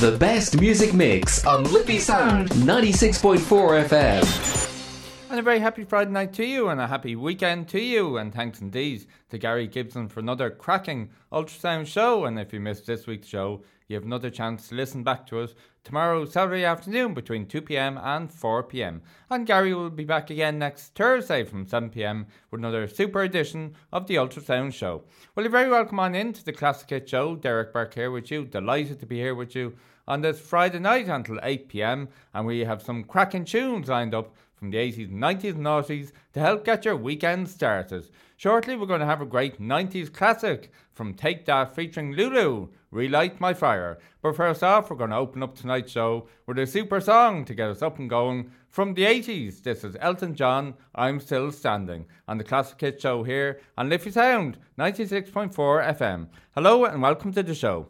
The best music mix on Liffey Sound 96.4 FM. And a very happy Friday night to you and a happy weekend to you. And thanks indeed to Gary Gibson for another cracking ultrasound show. And if you missed this week's show, you have another chance to listen back to us tomorrow, Saturday afternoon, between 2 pm and 4 pm. And Gary will be back again next Thursday from 7 pm with another super edition of the Ultrasound Show. Well, you're very welcome on in to the Classic Hit Show. Derek Burke here with you. Delighted to be here with you on this Friday night until 8 pm. And we have some cracking tunes lined up from the 80s, 90s, and 90s to help get your weekend started. Shortly, we're going to have a great 90s classic from Take That featuring Lulu, Relight My Fire. But first off, we're going to open up tonight's show with a super song to get us up and going from the 80s. This is Elton John, I'm Still Standing, on the Classic Hit Show here on Liffey Sound 96.4 FM. Hello and welcome to the show.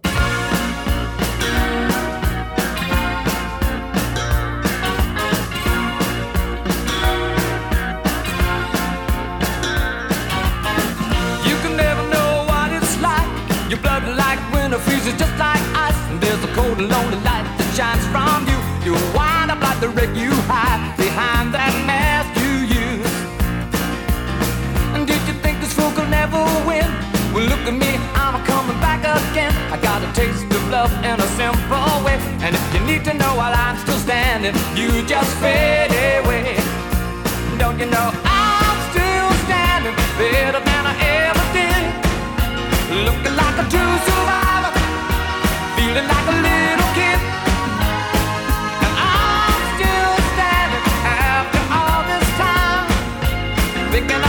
Love in a simple way. And if you need to know while I'm still standing, you just fade away. Don't you know I'm still standing better than I ever did? Looking like a true survivor feeling like a little kid. And I'm still standing after all this time, picking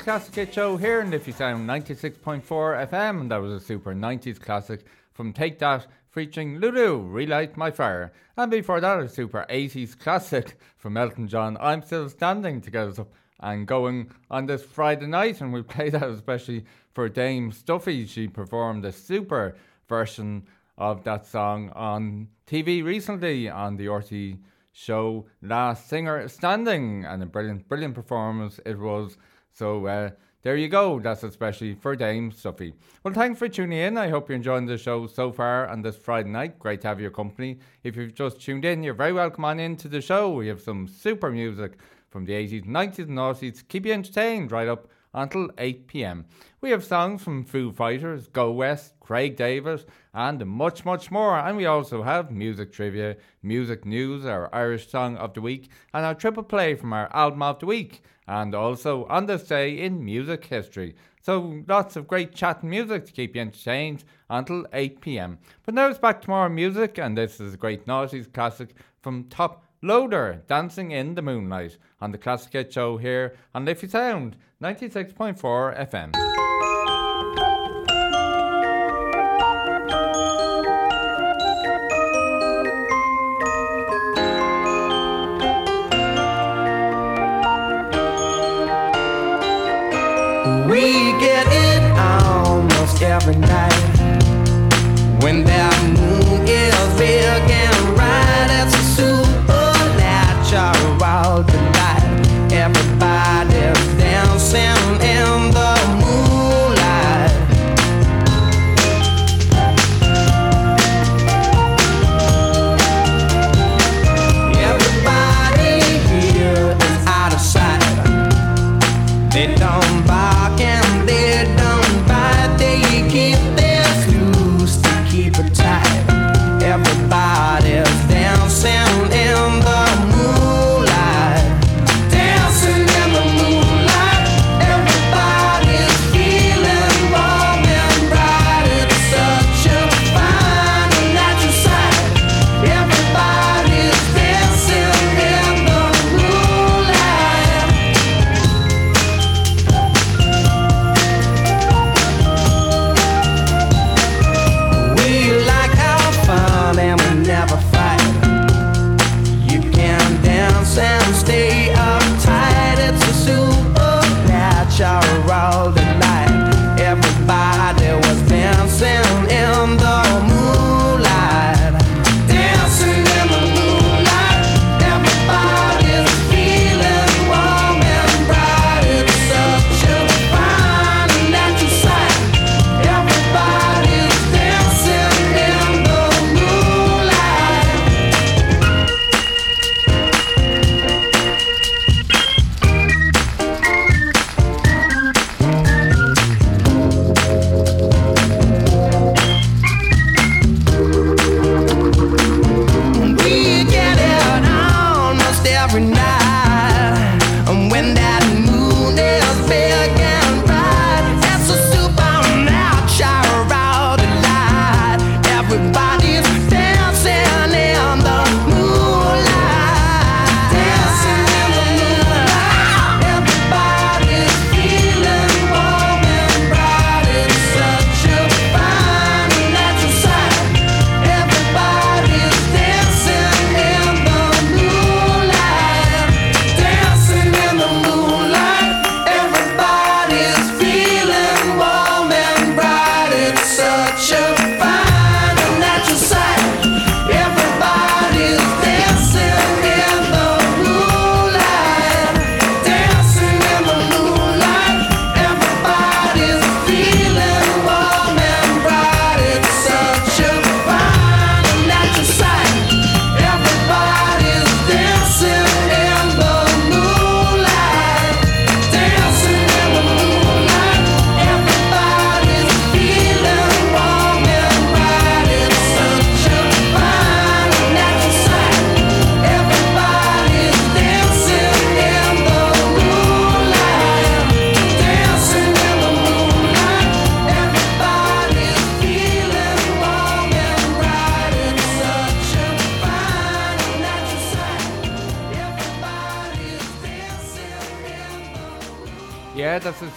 Classic Hit Show here in Liffey Sound 96.4 FM, and that was a super 90s classic from Take That featuring Lulu, Relight My Fire. And before that, a super 80s classic from Elton John, I'm Still Standing, to get us up and going on this Friday night. And we played that especially for Dame Stuffy. She performed a super version of that song on TV recently on the RTÉ show Last Singer Standing, and a brilliant, brilliant performance it was. So uh, there you go. That's especially for Dame Stuffy. Well, thanks for tuning in. I hope you're enjoying the show so far on this Friday night. Great to have your company. If you've just tuned in, you're very welcome on into the show. We have some super music from the 80s, 90s, and 90s. Keep you entertained right up until 8 pm. We have songs from Foo Fighters, Go West, Craig David, and much, much more. And we also have music trivia, music news, our Irish song of the week, and our triple play from our album of the week, and also on this day in music history. So lots of great chat and music to keep you entertained until 8 pm. But now it's back to more music, and this is a great noughties classic from Top Loader, Dancing in the Moonlight, on the Classic Hit Show here on Liffey Sound 96.4 FM. Every night. When that moon is big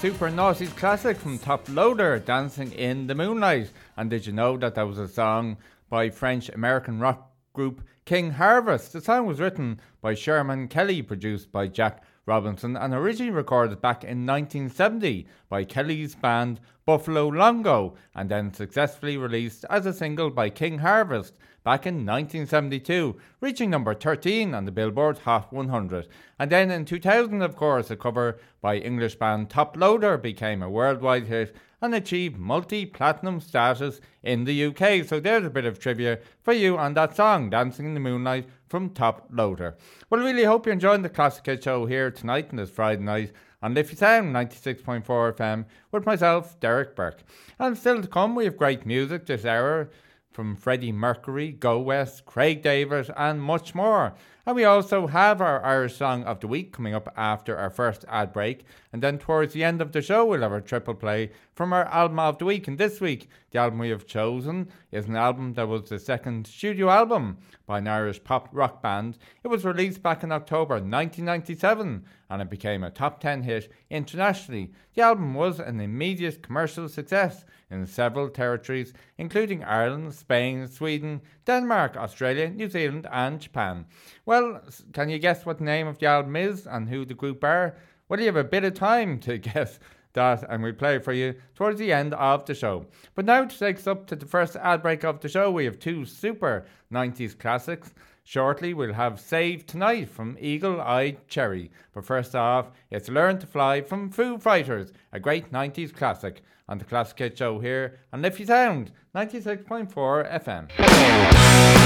super naughty classic from Toploader, Dancing in the Moonlight. And did you know that that was a song by French American rock group King Harvest? The song was written by Sherman Kelly, produced by Jack Robinson, and originally recorded back in 1970 by Kelly's band Boffalongo, and then successfully released as a single by King Harvest back in 1972, reaching number 13 on the Billboard Hot 100. And then in 2000, of course, a cover by English band Toploader became a worldwide hit and achieved multi platinum status in the UK. So there's a bit of trivia for you on that song, Dancing in the Moonlight from Toploader. Well, really hope you're enjoying the Classic Hit Show here tonight and this Friday night on Liffey Sound 96.4 FM with myself, Derek Burke. And still to come, we have great music this hour from Freddie Mercury, Go West, Craig David, and much more. And we also have our Irish Song of the Week coming up after our first ad break. And then towards the end of the show, we'll have our triple play from our album of the week. And this week, the album we have chosen is an album that was the second studio album by an Irish pop rock band. It was released back in October 1997 and it became a top 10 hit internationally. The album was an immediate commercial success in several territories, including Ireland, Spain, Sweden, Denmark, Australia, New Zealand, and Japan. Well, can you guess what the name of the album is and who the group are? Well, you have a bit of time to guess that, and we'll play for you towards the end of the show. But now to take us up to the first ad break of the show, we have two super 90s classics. Shortly, we'll have Save Tonight from Eagle Eye Cherry. But first off, it's Learn to Fly from Foo Fighters, a great 90s classic on the Classic Show here on Liffey Sound 96.4 FM.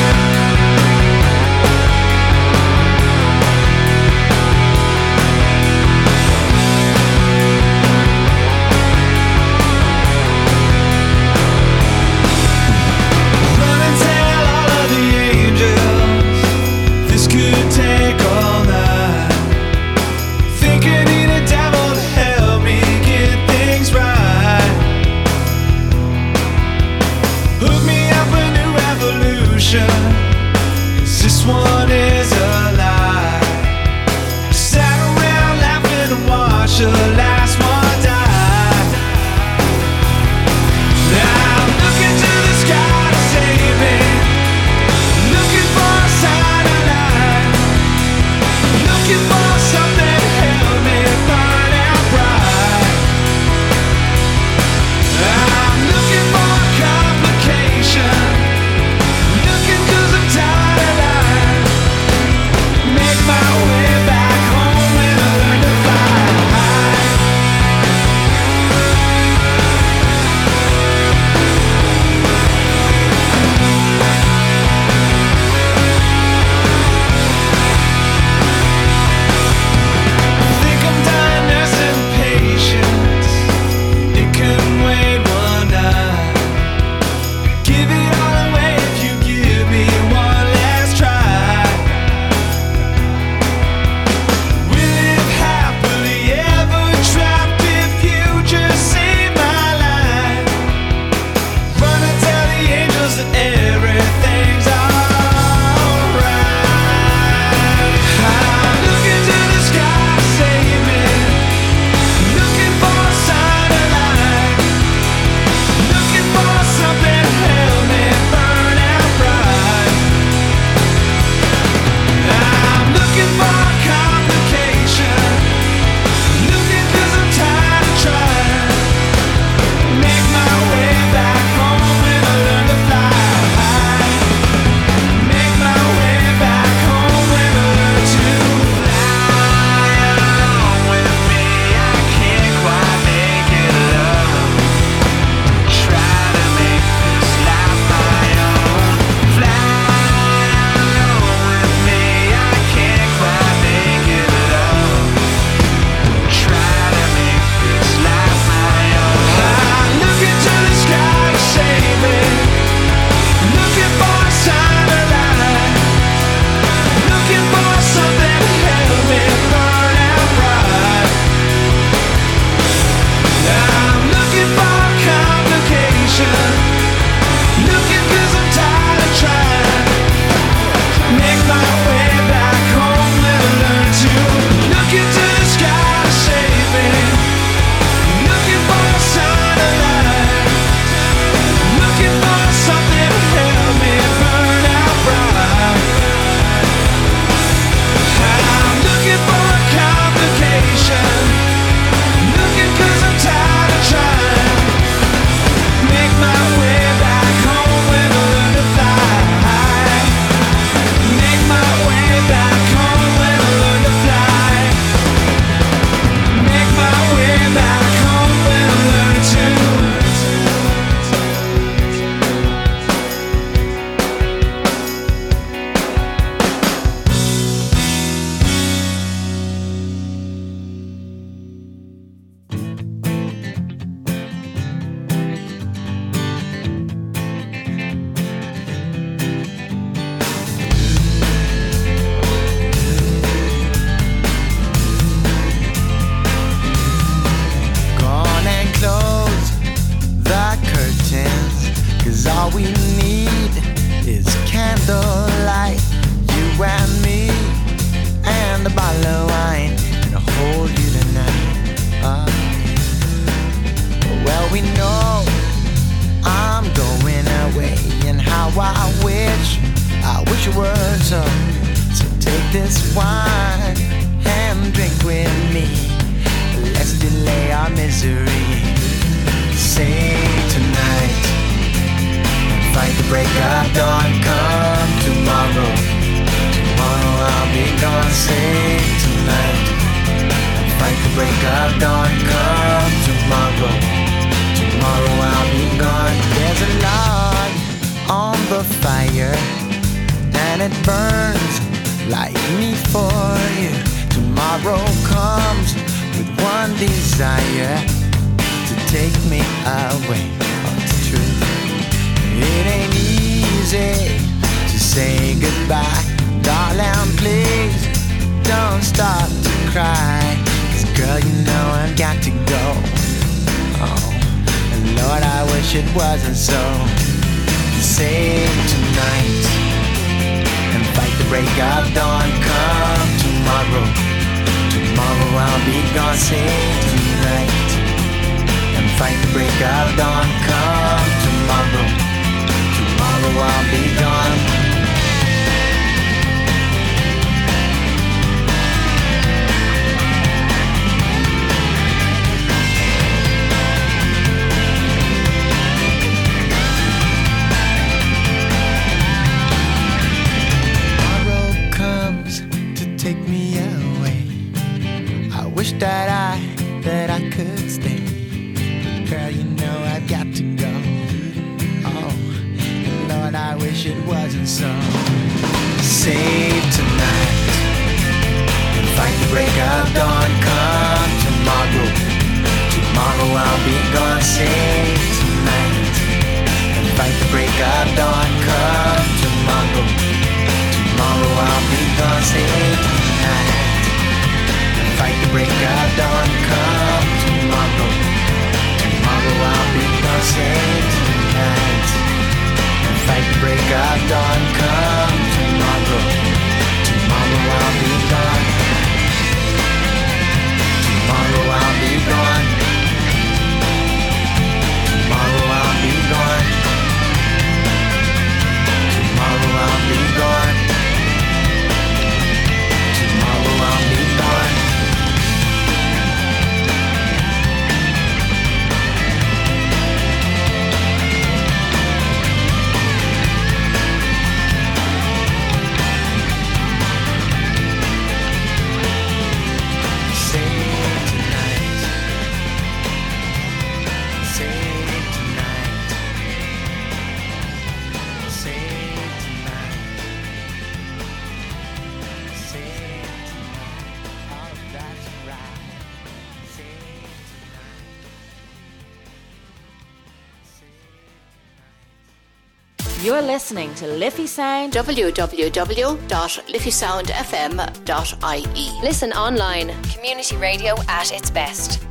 You're listening to Liffey Sound. www.liffeysoundfm.ie. Listen online. Community radio at its best.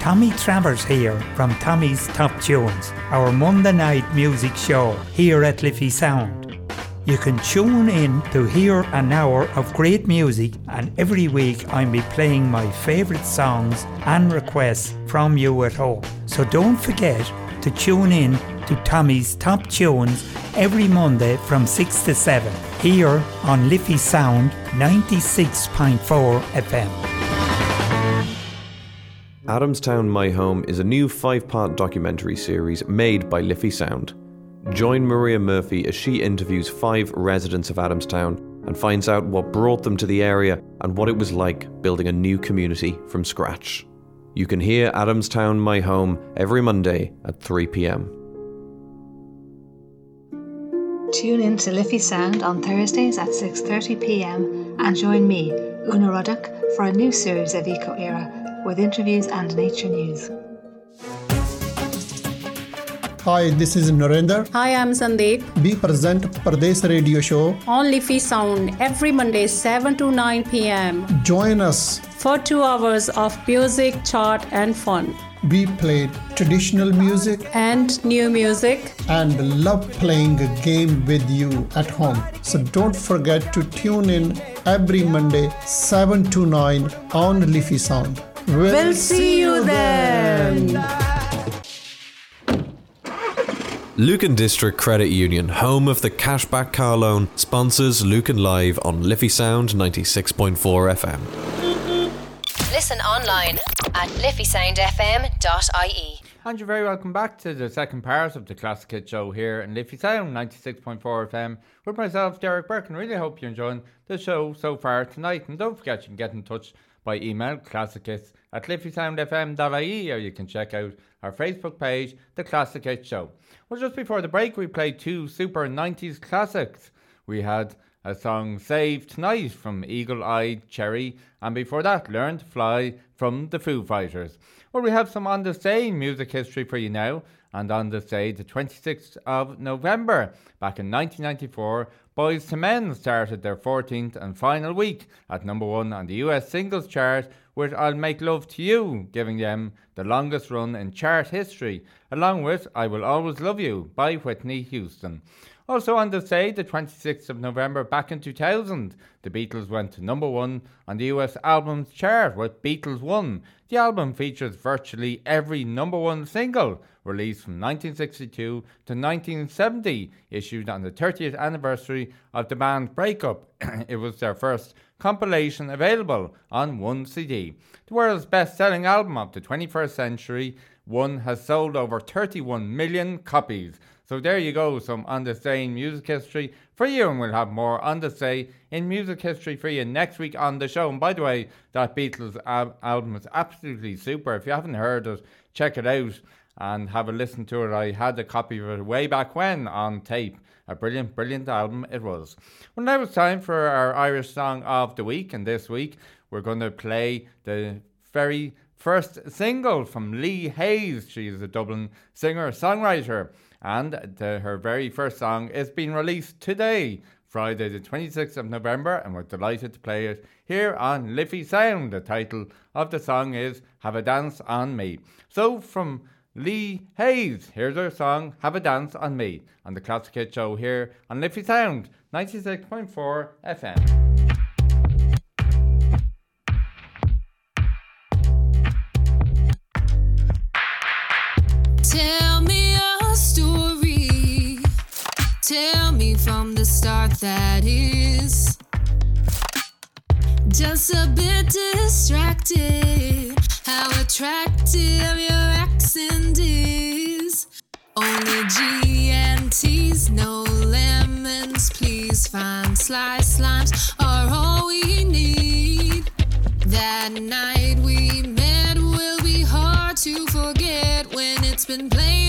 Tommy Travers here from Tommy's Top Tunes, our Monday night music show here at Liffey Sound. You can tune in to hear an hour of great music, and every week I'll be playing my favourite songs and requests from you at home. So don't forget to tune in to Tommy's Top Tunes every Monday from 6 to 7 here on Liffey Sound 96.4 FM. Adamstown My Home is a new five part documentary series made by Liffey Sound. Join Maria Murphy as she interviews five residents of Adamstown and finds out what brought them to the area and what it was like building a new community from scratch. You can hear Adamstown My Home every Monday at 3 pm. Tune in to Liffey Sound on Thursdays at 6:30 p.m. and join me, Una Ruddock, for a new series of Eco Era with interviews and nature news. Hi, this is Narendra. Hi, I'm Sandeep. We present Pradesh Radio Show. On Liffey Sound every Monday 7 to 9 p.m. Join us for two hours of music, chat, and fun. We play traditional music and new music and love playing a game with you at home. So don't forget to tune in every Monday 7 to 9 on Liffey Sound. We'll, we'll see you then. Lucan District Credit Union, home of the cashback car loan, sponsors Lucan Live on Liffey Sound 96.4 FM. Listen online at liffeysoundfm.ie. And you're very welcome back to the second part of the Classic Hit Show here in Liffey Sound 96.4 FM with myself, Derek Burke, and really hope you're enjoying the show so far tonight. And don't forget you can get in touch by email, classichits at liffeysoundfm.ie, or you can check out our Facebook page, The Classic Hit Show. Well, just before the break, we played two super 90s classics. We had a song Save Tonight from Eagle Eyed Cherry, and before that, Learn to Fly from the Foo Fighters. Well, we have some on the music history for you now, and on this day, the 26th of November, back in 1994, Boyz II Men started their 14th and final week at number one on the US singles chart with I'll Make Love to You, giving them the longest run in chart history, along with I Will Always Love You by Whitney Houston. Also on this day, the 26th of November back in 2000, the Beatles went to number one on the US albums chart with Beatles 1. The album features virtually every number one single released from 1962 to 1970, issued on the 30th anniversary of the band's breakup. it was their first compilation available on one CD. The world's best selling album of the 21st century, one has sold over 31 million copies. So there you go, some on the say in music history for you, and we'll have more on the say in music history for you next week on the show. And by the way, that Beatles ab- album is absolutely super. If you haven't heard it, check it out and have a listen to it. I had a copy of it way back when on tape. A brilliant, brilliant album it was. Well, now it's time for our Irish song of the week, and this week we're going to play the very first single from Lee Hayes. She is a Dublin singer songwriter, and the, her very first song is being released today, Friday, the 26th of November, and we're delighted to play it here on Liffey Sound. The title of the song is Have a Dance on Me. So, from Lee Hayes. Here's our song, Have a Dance on Me, on the Classic Hit Show here on Liffey Sound, 96.4 FM. Start that is just a bit distracted. How attractive your accent is. Only G and T's, no lemons, please. Fine slice limes are all we need. That night we met will be hard to forget when it's been playing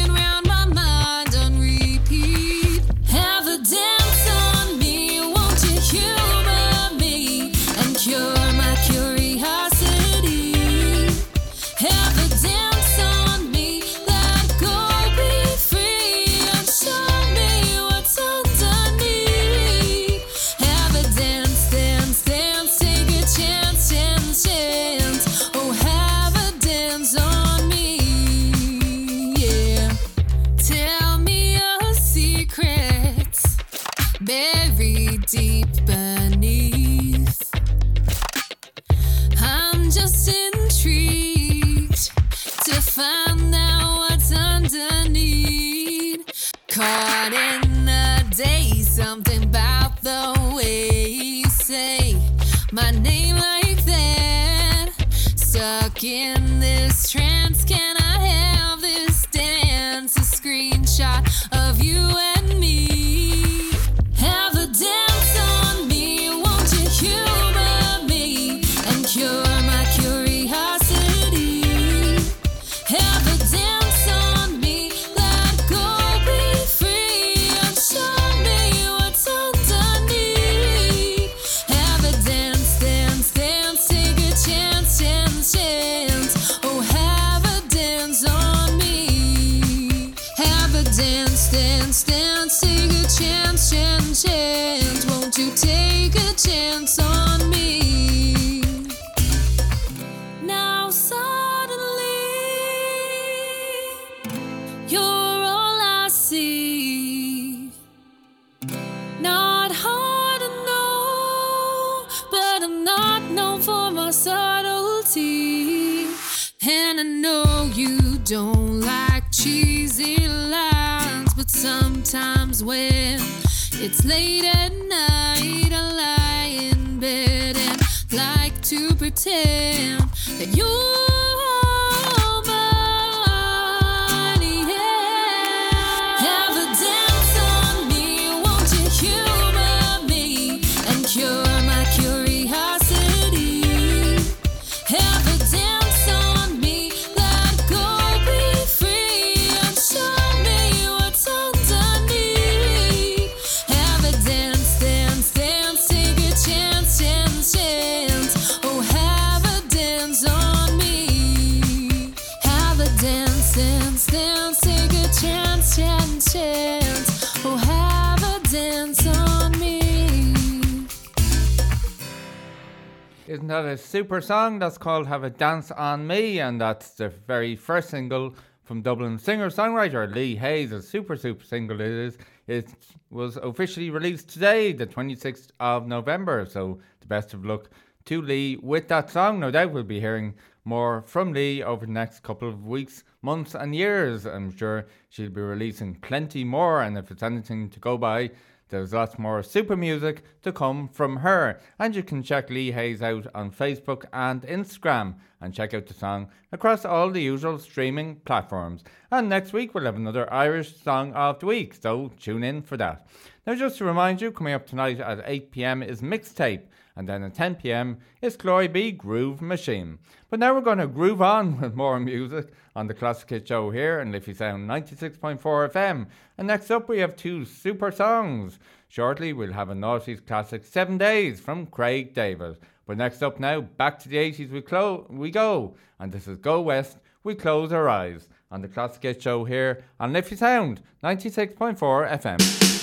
my name like that. Stuck in this trance, late at night, I lie in bed and like to pretend dance, dance, dance, take a chance, chance, chance. Oh, have a dance on me. Isn't that a super song? That's called Have a Dance on Me, and that's the very first single from Dublin singer songwriter Lee Hayes. A super, super single it is. It was officially released today, the 26th of November. So, the best of luck to Lee with that song. No doubt we'll be hearing more from Lee over the next couple of weeks, months, and years. I'm sure she'll be releasing plenty more, and if it's anything to go by, there's lots more super music to come from her. And you can check Lee Hayes out on Facebook and Instagram and check out the song across all the usual streaming platforms. And next week we'll have another Irish Song of the Week, so tune in for that. Now, just to remind you, coming up tonight at 8 pm is Mixtape, and then at 10 pm is Chloe B Groove Machine. But now we're going to groove on with more music on the Classic Hit Show here in Liffey Sound 96.4 FM. And next up, we have two super songs. Shortly, we'll have a noughties classic Seven Days from Craig David. But next up now, back to the 80s we, clo- we go. And this is Go West, We Close Our Eyes on the Classic Hit Show here on Liffey Sound 96.4 FM.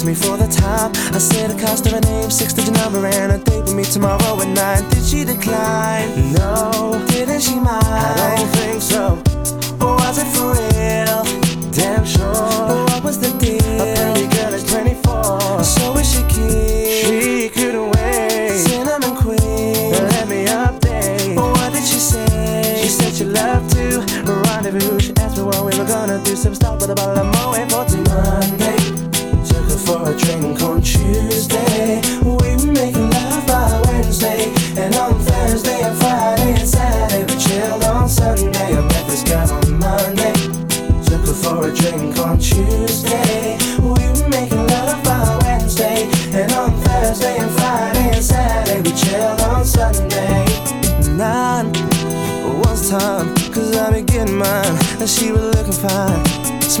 Asked me for the time. I said the cost of her name, six digit number, and a date with me tomorrow at nine. Did she decline? No. Didn't she mind? I don't think so. Or was it for real? Damn sure. But What was the deal? A pretty girl is 24. So is she keen? She couldn't wait. Cinnamon queen. Let me update. But what did she say? She said she loved to rendezvous. She asked me what we were gonna do. Some stop with a bottle of Moet for till Monday. Drink on Tuesday. We making love by Wednesday. And on Thursday and Friday and Saturday, we chill on Sunday. I met this girl on Monday. Took her for a drink on Tuesday. We making love by Wednesday. And on Thursday and Friday and Saturday, we chill on Sunday. Nine was time, cause I be getting mine. And she was looking fine.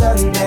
Chilled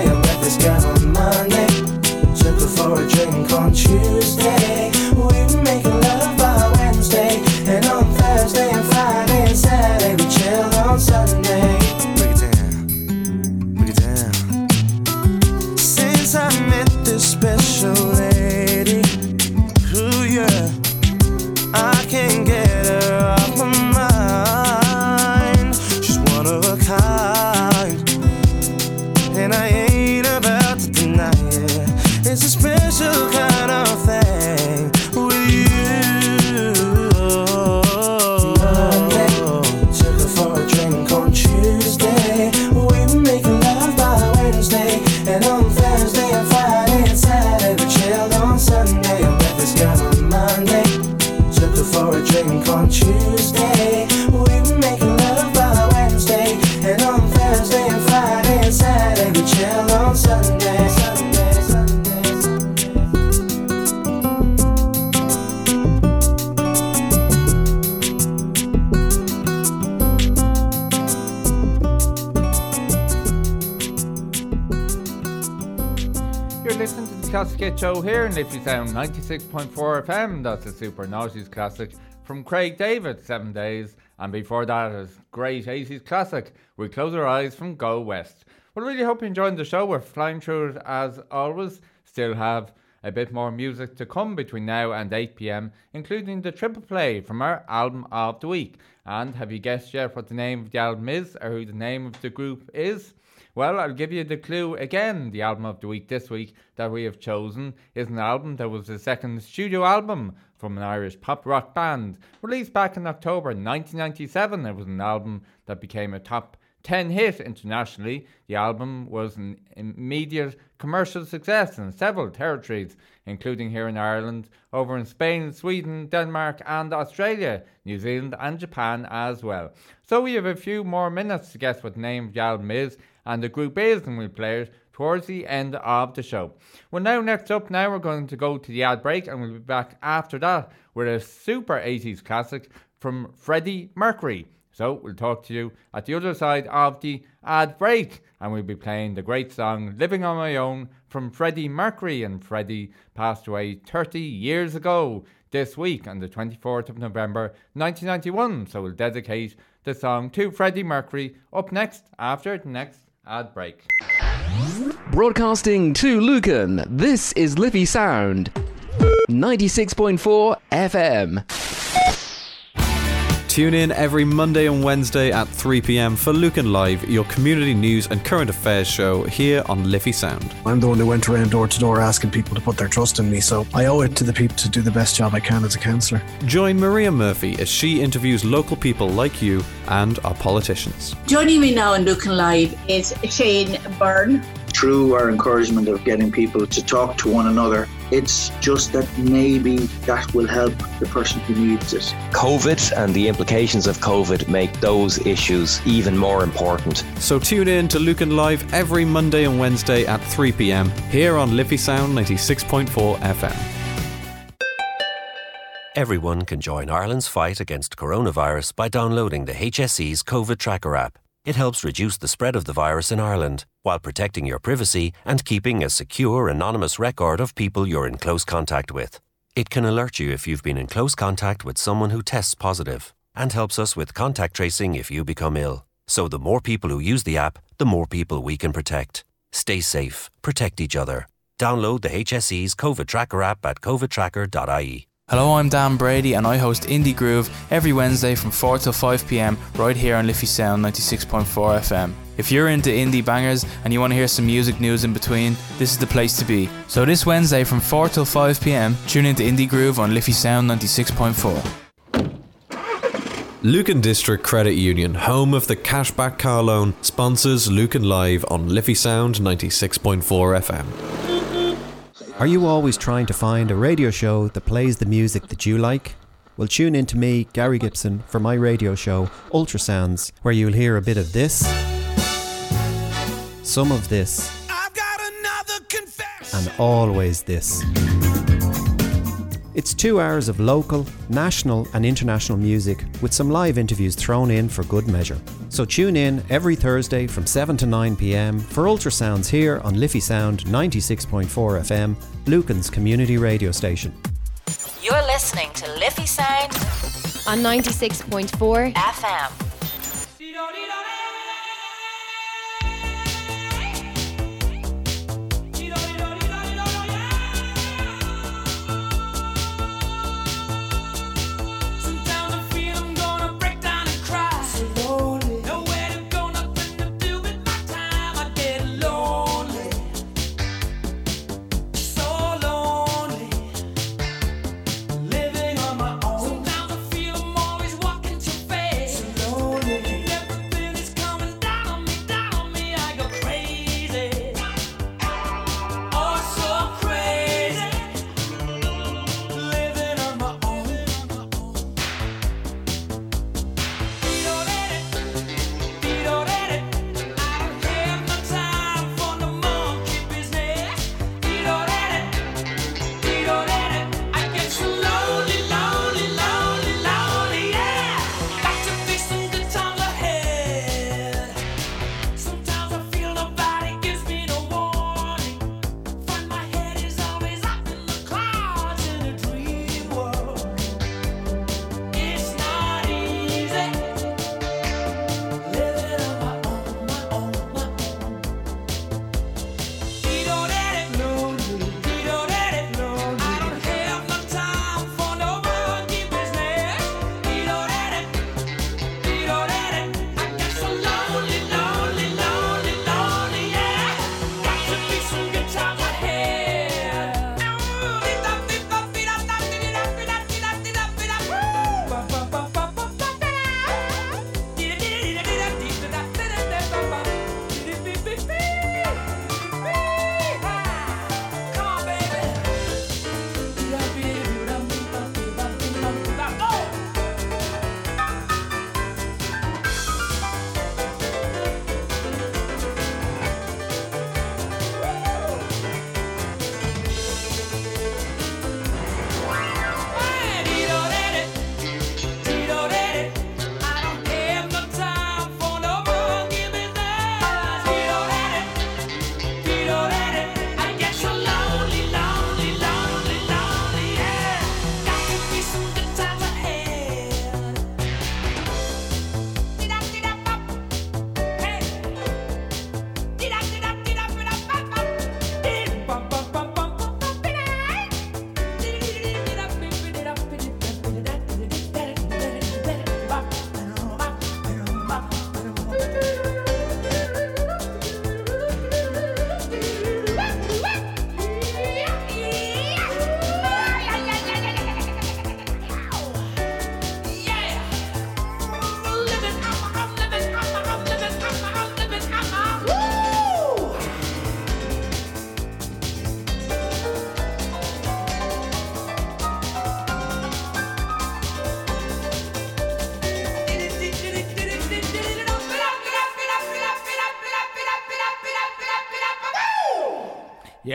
here in Sound 96.4 FM. That's a super noughties classic from Craig David, Seven Days. And before that, is great 80s classic. We close our eyes from Go West. Well, really hope you enjoyed the show. We're flying through it as always. Still have a bit more music to come between now and 8 pm, including the triple play from our album of the week. And have you guessed yet what the name of the album is or who the name of the group is? Well, I'll give you the clue again. The album of the week this week that we have chosen is an album that was the second studio album from an Irish pop rock band. Released back in October 1997, it was an album that became a top 10 hit internationally, the album was an immediate commercial success in several territories, including here in Ireland, over in Spain, Sweden, Denmark, and Australia, New Zealand, and Japan as well. So we have a few more minutes to guess what name the album is and the group is, and we'll play it towards the end of the show. Well, now, next up, now we're going to go to the ad break, and we'll be back after that with a super 80s classic from Freddie Mercury. So we'll talk to you at the other side of the ad break, and we'll be playing the great song Living on My Own from Freddie Mercury. And Freddie passed away 30 years ago this week on the 24th of November 1991. So we'll dedicate the song to Freddie Mercury up next after the next ad break. Broadcasting to Lucan, this is Liffey Sound. 96.4 FM. Tune in every Monday and Wednesday at 3 pm for Lucan Live, your community news and current affairs show here on Liffey Sound. I'm the one who went around door to door asking people to put their trust in me, so I owe it to the people to do the best job I can as a councillor. Join Maria Murphy as she interviews local people like you and our politicians. Joining me now on Lucan Live is Shane Byrne. Through our encouragement of getting people to talk to one another, it's just that maybe that will help the person who needs it. COVID and the implications of COVID make those issues even more important. So tune in to Lucan Live every Monday and Wednesday at 3 pm here on Liffey Sound 96.4 FM. Everyone can join Ireland's fight against coronavirus by downloading the HSE's COVID Tracker app. It helps reduce the spread of the virus in Ireland while protecting your privacy and keeping a secure, anonymous record of people you're in close contact with. It can alert you if you've been in close contact with someone who tests positive and helps us with contact tracing if you become ill. So the more people who use the app, the more people we can protect. Stay safe, protect each other. Download the HSE's COVID Tracker app at covidtracker.ie. Hello, I'm Dan Brady and I host Indie Groove every Wednesday from 4 till 5 pm right here on Liffey Sound 96.4 FM. If you're into indie bangers and you want to hear some music news in between, this is the place to be. So this Wednesday from 4 till 5 pm, tune into Indie Groove on Liffey Sound 96.4. Lucan District Credit Union, home of the cashback car loan, sponsors Lucan Live on Liffey Sound 96.4 FM. Are you always trying to find a radio show that plays the music that you like? Well, tune in to me, Gary Gibson, for my radio show, Ultrasounds, where you'll hear a bit of this, some of this, and always this. It's two hours of local, national, and international music with some live interviews thrown in for good measure. So tune in every Thursday from 7 to 9 pm for Ultrasounds here on Liffey Sound 96.4 FM, Lucan's community radio station. You're listening to Liffey Sound on 96.4 FM.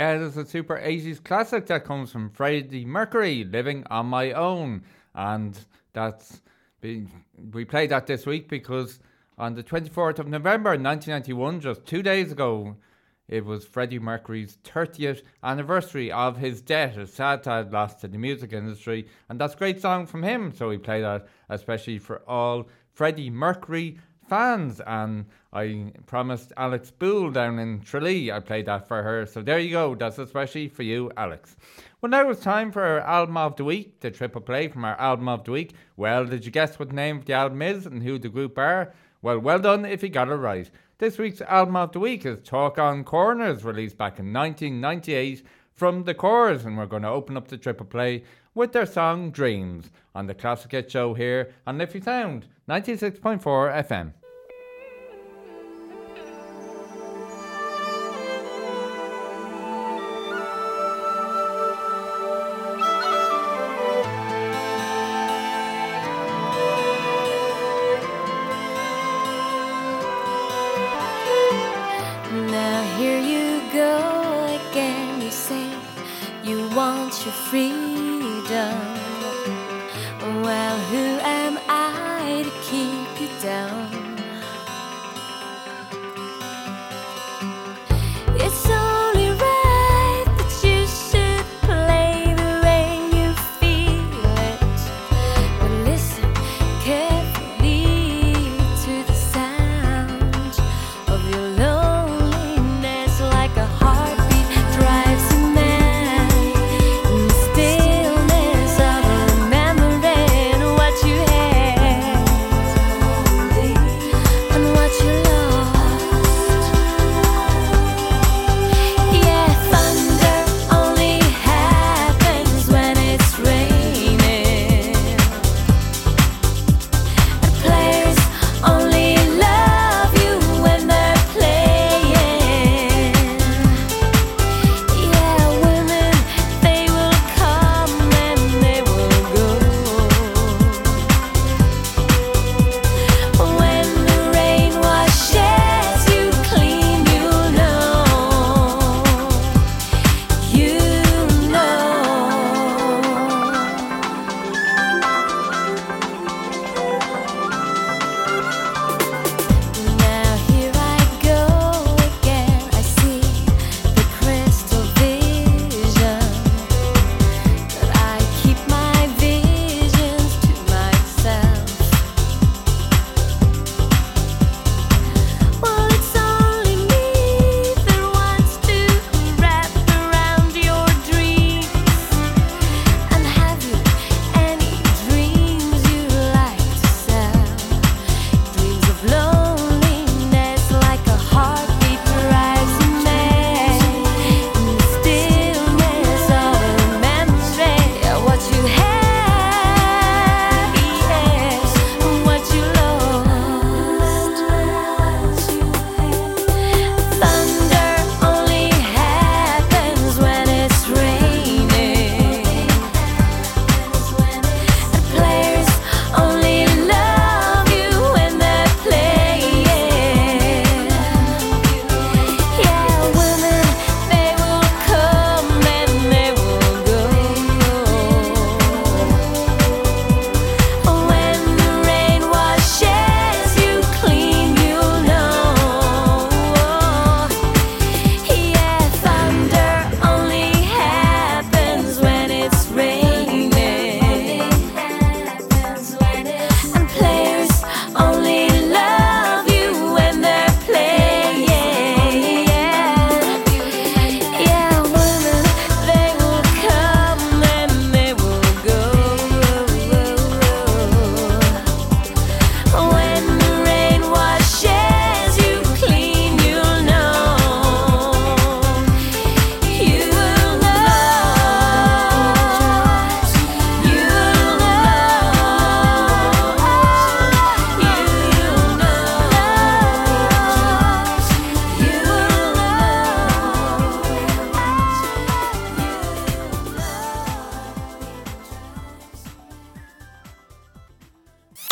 Yeah, there's a super 80s classic that comes from Freddie Mercury, Living on My Own. And that's been, we played that this week because on the 24th of November 1991, just two days ago, it was Freddie Mercury's 30th anniversary of his death, a sad, sad loss to the music industry. And that's a great song from him, so we play that especially for all Freddie Mercury fans. And I promised Alex Boole down in Tralee I played that for her. So there you go. That's especially for you, Alex. Well, now it's time for our album of the week, the triple play from our album of the week. Well, did you guess what the name of the album is and who the group are? Well, well done if you got it right. This week's album of the week is Talk on Corners, released back in 1998 from the Corrs, and we're going to open up the triple play with their song Dreams on the Classic Hit Show here on Liffey Sound 96.4 FM.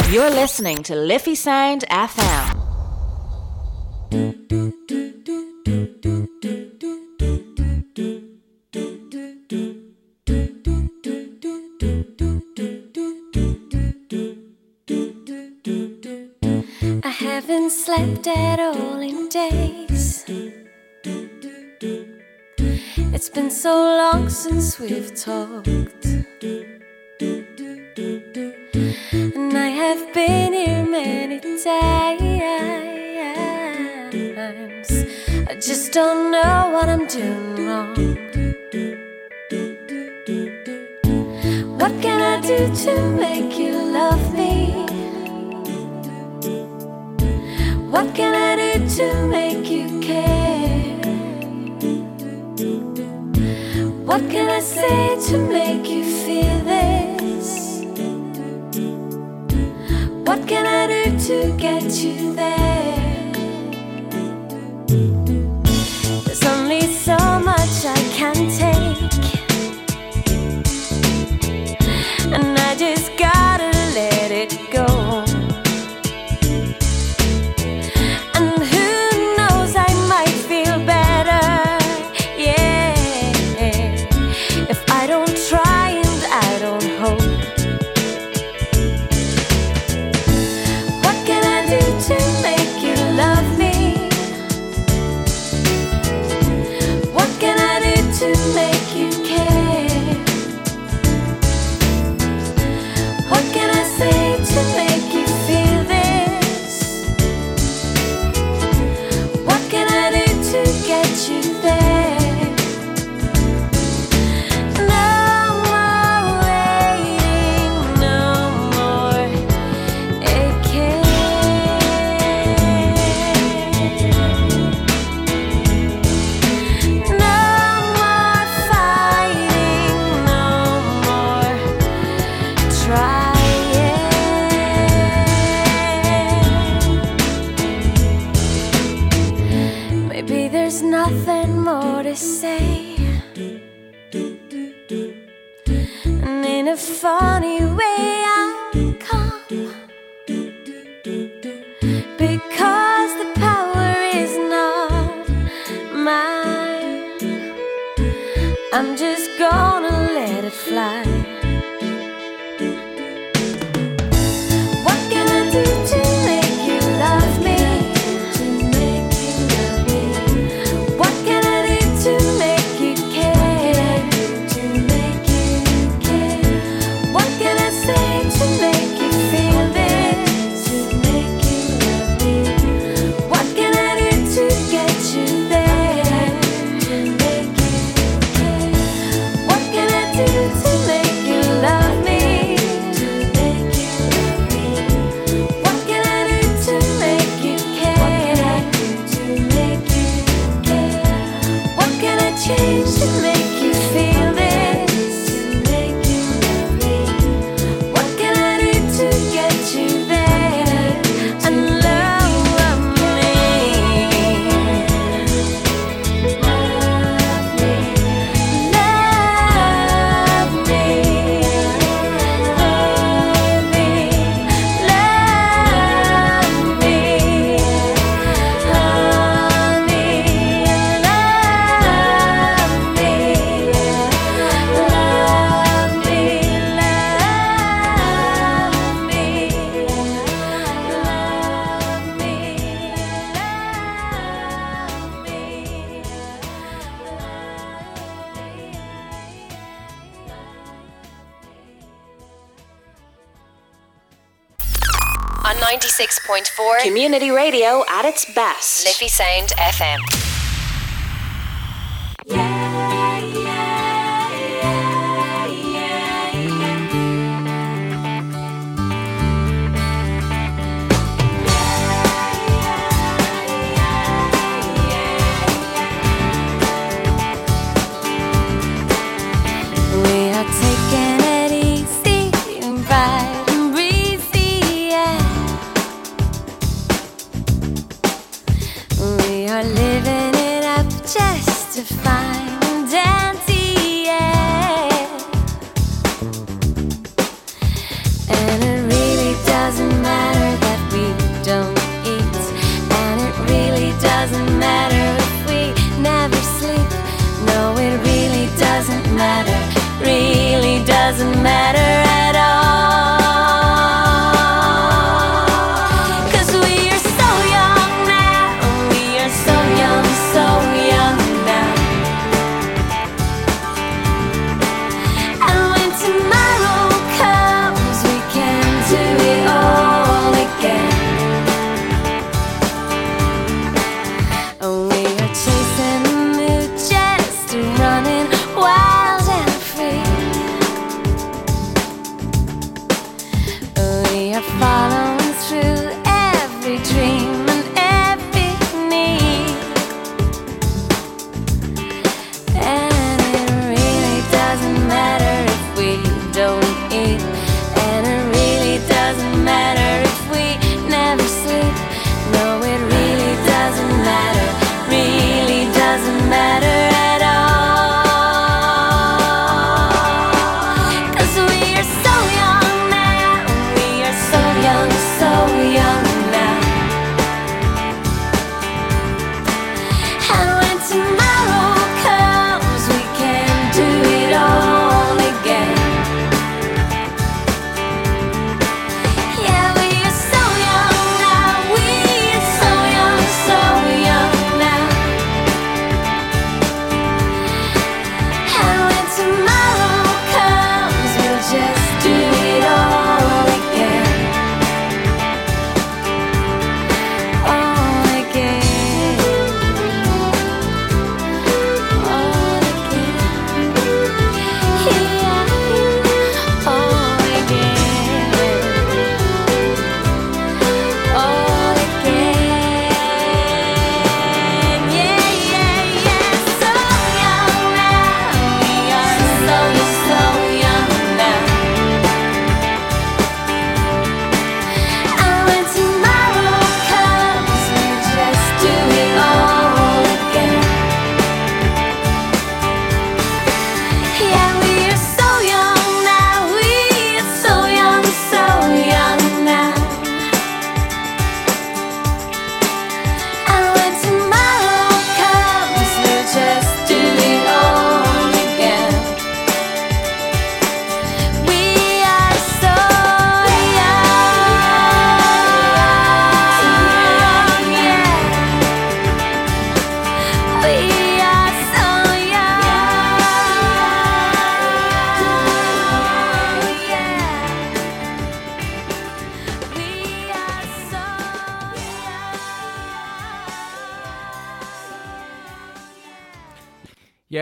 You're listening to Liffey Sound FM. I haven't slept at all in days. It's been so long since we've talked. And I have been here many times. I just don't know what I'm doing wrong. What can I do to make you love me? What can I do to make you care? What can I say to make you feel this? can I do to get you there? There's only so much I can take. Community radio at its best. Liffey Sound FM. doesn't matter.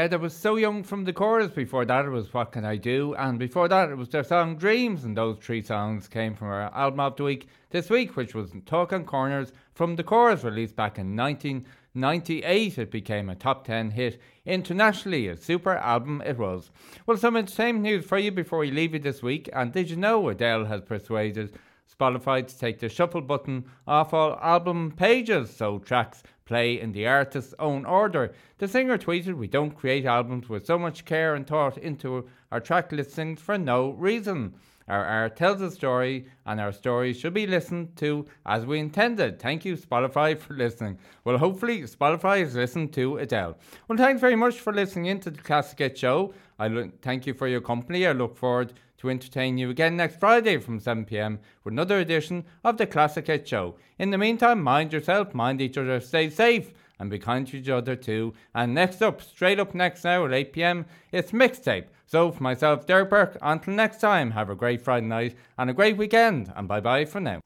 Yeah, there was So Young from the Corrs. Before that, it was What Can I Do? And before that, it was their song Dreams. And those three songs came from our album of the week this week, which was Talk Corners from the Corrs, released back in 1998. It became a top 10 hit internationally. A super album it was. Well, some entertainment news for you before we leave you this week. And did you know Adele has persuaded Spotify to take the shuffle button off all album pages so tracks play in the artist's own order. The singer tweeted, We don't create albums with so much care and thought into our track listings for no reason. Our art tells a story, and our stories should be listened to as we intended. Thank you, Spotify, for listening. Well, hopefully, Spotify has listened to Adele. Well, thanks very much for listening in to the Classic Show. I lo- thank you for your company. I look forward to entertain you again next Friday from 7 pm for another edition of the Classic Hit Show. In the meantime, mind yourself, mind each other, stay safe, and be kind to each other too. And next up, straight up next now at 8 pm, it's Mixtape. So, for myself, Derek Burke, until next time, have a great Friday night and a great weekend, and bye bye for now.